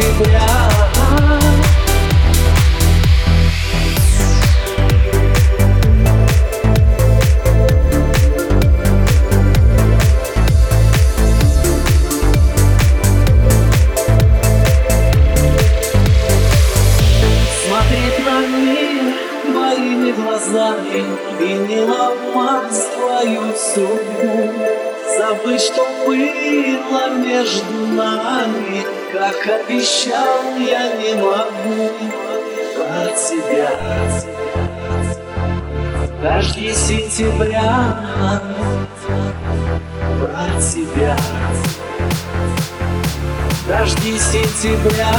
тебя на мир моими глазами И не ломать свою судьбу. Забыть, что мы пропала между нами. Как обещал, я не могу от тебя. Дожди сентября про тебя. Дожди сентября.